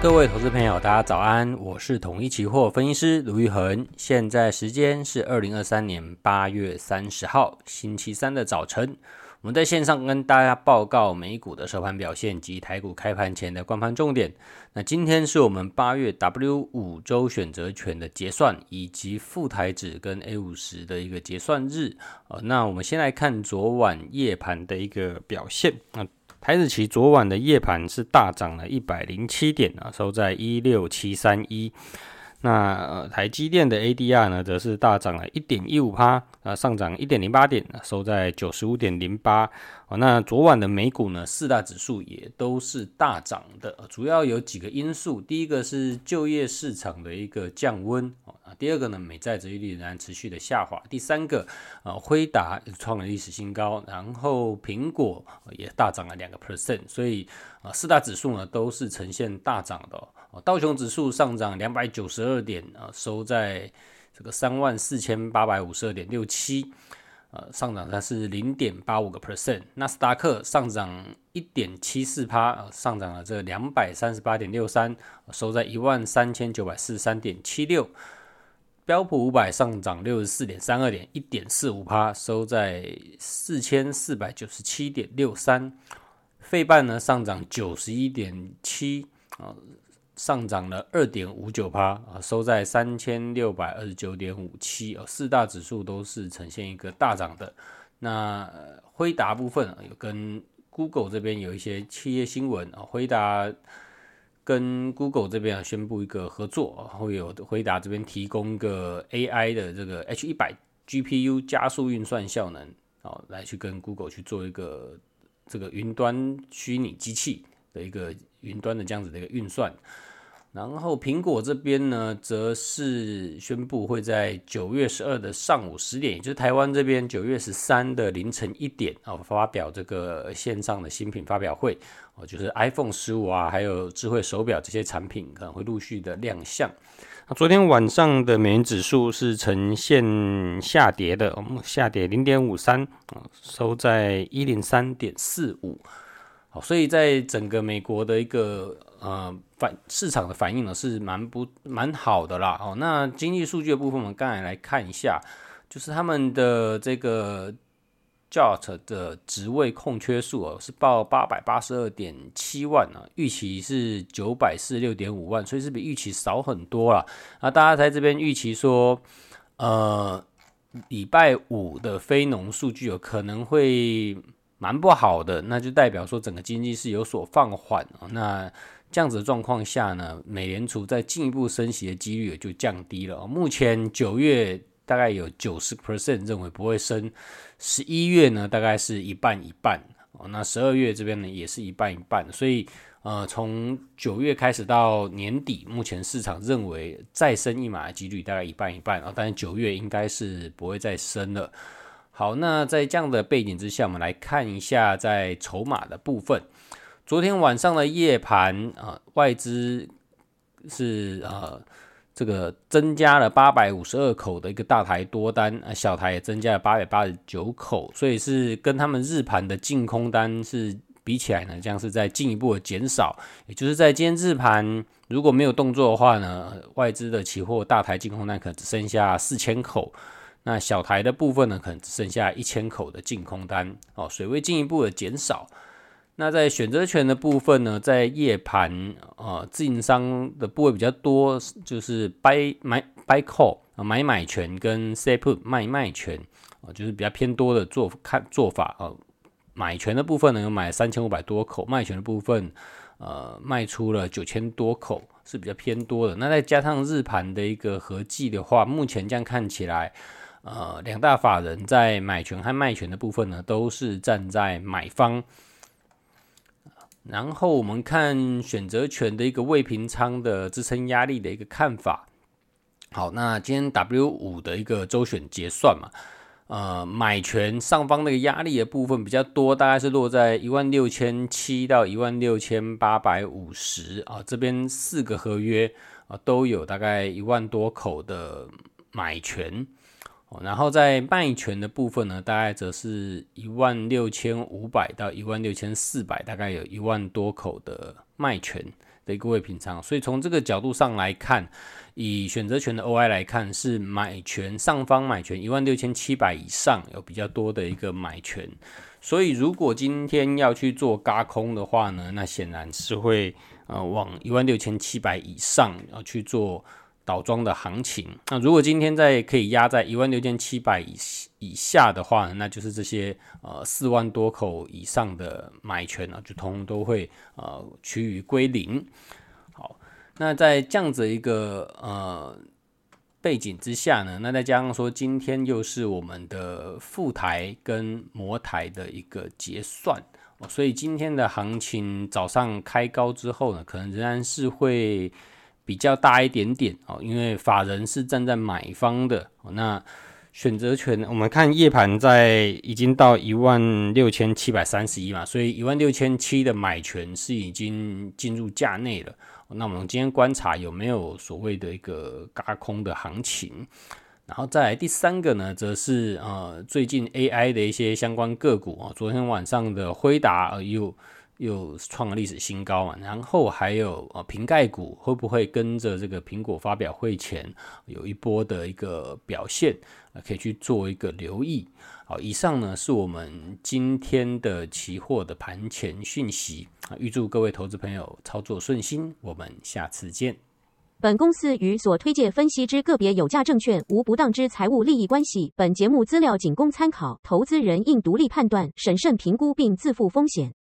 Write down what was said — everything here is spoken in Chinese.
各位投资朋友，大家早安，我是统一期货分析师卢昱衡，现在时间是二零二三年八月三十号星期三的早晨。我们在线上跟大家报告美股的收盘表现及台股开盘前的观盘重点。那今天是我们八月 W 五周选择权的结算，以及富台指跟 A 五十的一个结算日。呃，那我们先来看昨晚夜盘的一个表现。那台子期昨晚的夜盘是大涨了一百零七点啊，收在一六七三一。那，台积电的 ADR 呢，则是大涨了一点一五趴，啊，上涨一点零八点，收在九十五点零八。哦，那昨晚的美股呢，四大指数也都是大涨的，主要有几个因素。第一个是就业市场的一个降温，第二个呢，美债殖利率仍然持续的下滑。第三个，呃，辉达创了历史新高，然后苹果也大涨了两个 percent，所以啊，四大指数呢都是呈现大涨的。道琼指数上涨两百九十二点啊，收在这个三万四千八百五十二点六七，呃，上涨它是零点八五个 percent。纳斯达克上涨一点七四趴，上涨了这两百三十八点六三，收在一万三千九百四十三点七六。标普五百上涨六十四点三二点，一点四五趴，收在四千四百九十七点六三。费半呢上涨九十一点七啊。上涨了二点五九趴啊，收在三千六百二十九点五七啊，四大指数都是呈现一个大涨的。那辉达部分有跟 Google 这边有一些企业新闻啊，辉达跟 Google 这边啊宣布一个合作，会有回答这边提供一个 AI 的这个 H 一百 GPU 加速运算效能啊，来去跟 Google 去做一个这个云端虚拟机器的一个云端的这样子的一个运算。然后苹果这边呢，则是宣布会在九月十二的上午十点，也就是台湾这边九月十三的凌晨一点啊，发表这个线上的新品发表会哦，就是 iPhone 十五啊，还有智慧手表这些产品可能会陆续的亮相。那昨天晚上的美元指数是呈现下跌的，我们下跌零点五三，收在一零三点四五。好，所以在整个美国的一个呃反市场的反应呢，是蛮不蛮好的啦。哦，那经济数据的部分，我们刚才来看一下，就是他们的这个 JOT 的职位空缺数哦，是报八百八十二点七万啊，预期是九百四十六点五万，所以是比预期少很多啦。那大家在这边预期说，呃，礼拜五的非农数据有可能会。蛮不好的，那就代表说整个经济是有所放缓。那这样子的状况下呢，美联储在进一步升息的几率也就降低了。目前九月大概有九十 percent 认为不会升，十一月呢大概是一半一半。哦那十二月这边呢也是一半一半。所以呃，从九月开始到年底，目前市场认为再升一码的几率大概一半一半啊。但是九月应该是不会再升了。好，那在这样的背景之下，我们来看一下在筹码的部分。昨天晚上的夜盘啊，外资是呃这个增加了八百五十二口的一个大台多单啊，小台也增加了八百八十九口，所以是跟他们日盘的净空单是比起来呢，将是在进一步的减少。也就是在今天日盘如果没有动作的话呢，外资的期货大台净空单可能只剩下四千口。那小台的部分呢，可能只剩下一千口的净空单哦，水位进一步的减少。那在选择权的部分呢，在夜盘啊，自营商的部位比较多，就是 buy 买 buy call 啊，买买权跟 sell put 卖卖权啊，就是比较偏多的做看做法啊。买权的部分呢，有买三千五百多口，卖权的部分呃卖出了九千多口，是比较偏多的。那再加上日盘的一个合计的话，目前这样看起来。呃，两大法人在买权和卖权的部分呢，都是站在买方。然后我们看选择权的一个未平仓的支撑压力的一个看法。好，那今天 W 五的一个周选结算嘛，呃，买权上方那个压力的部分比较多，大概是落在一万六千七到一万六千八百五十啊，这边四个合约啊都有大概一万多口的买权。然后在卖权的部分呢，大概则是一万六千五百到一万六千四百，大概有一万多口的卖权的一个未平仓，所以从这个角度上来看，以选择权的 OI 来看，是买权上方买权一万六千七百以上有比较多的一个买权，所以如果今天要去做轧空的话呢，那显然是会呃往一万六千七百以上要去做倒装的行情。那如果今天在可以压在一万六千七百以以下的话，那就是这些呃四万多口以上的买权呢，就通通都会呃趋于归零。好，那在这样子一个呃背景之下呢，那再加上说今天又是我们的富台跟模台的一个结算，所以今天的行情早上开高之后呢，可能仍然是会。比较大一点点哦，因为法人是站在买方的。那选择权，我们看夜盘在已经到一万六千七百三十一嘛，所以一万六千七的买权是已经进入价内了。那我们今天观察有没有所谓的一个轧空的行情，然后再来第三个呢，则是呃最近 AI 的一些相关个股啊，昨天晚上的辉达又。又创了历史新高嘛，然后还有呃，瓶盖股会不会跟着这个苹果发表会前有一波的一个表现，可以去做一个留意。好，以上呢是我们今天的期货的盘前讯息啊，预祝各位投资朋友操作顺心，我们下次见。本公司与所推介分析之个别有价证券无不当之财务利益关系，本节目资料仅供参考，投资人应独立判断、审慎评估并自负风险。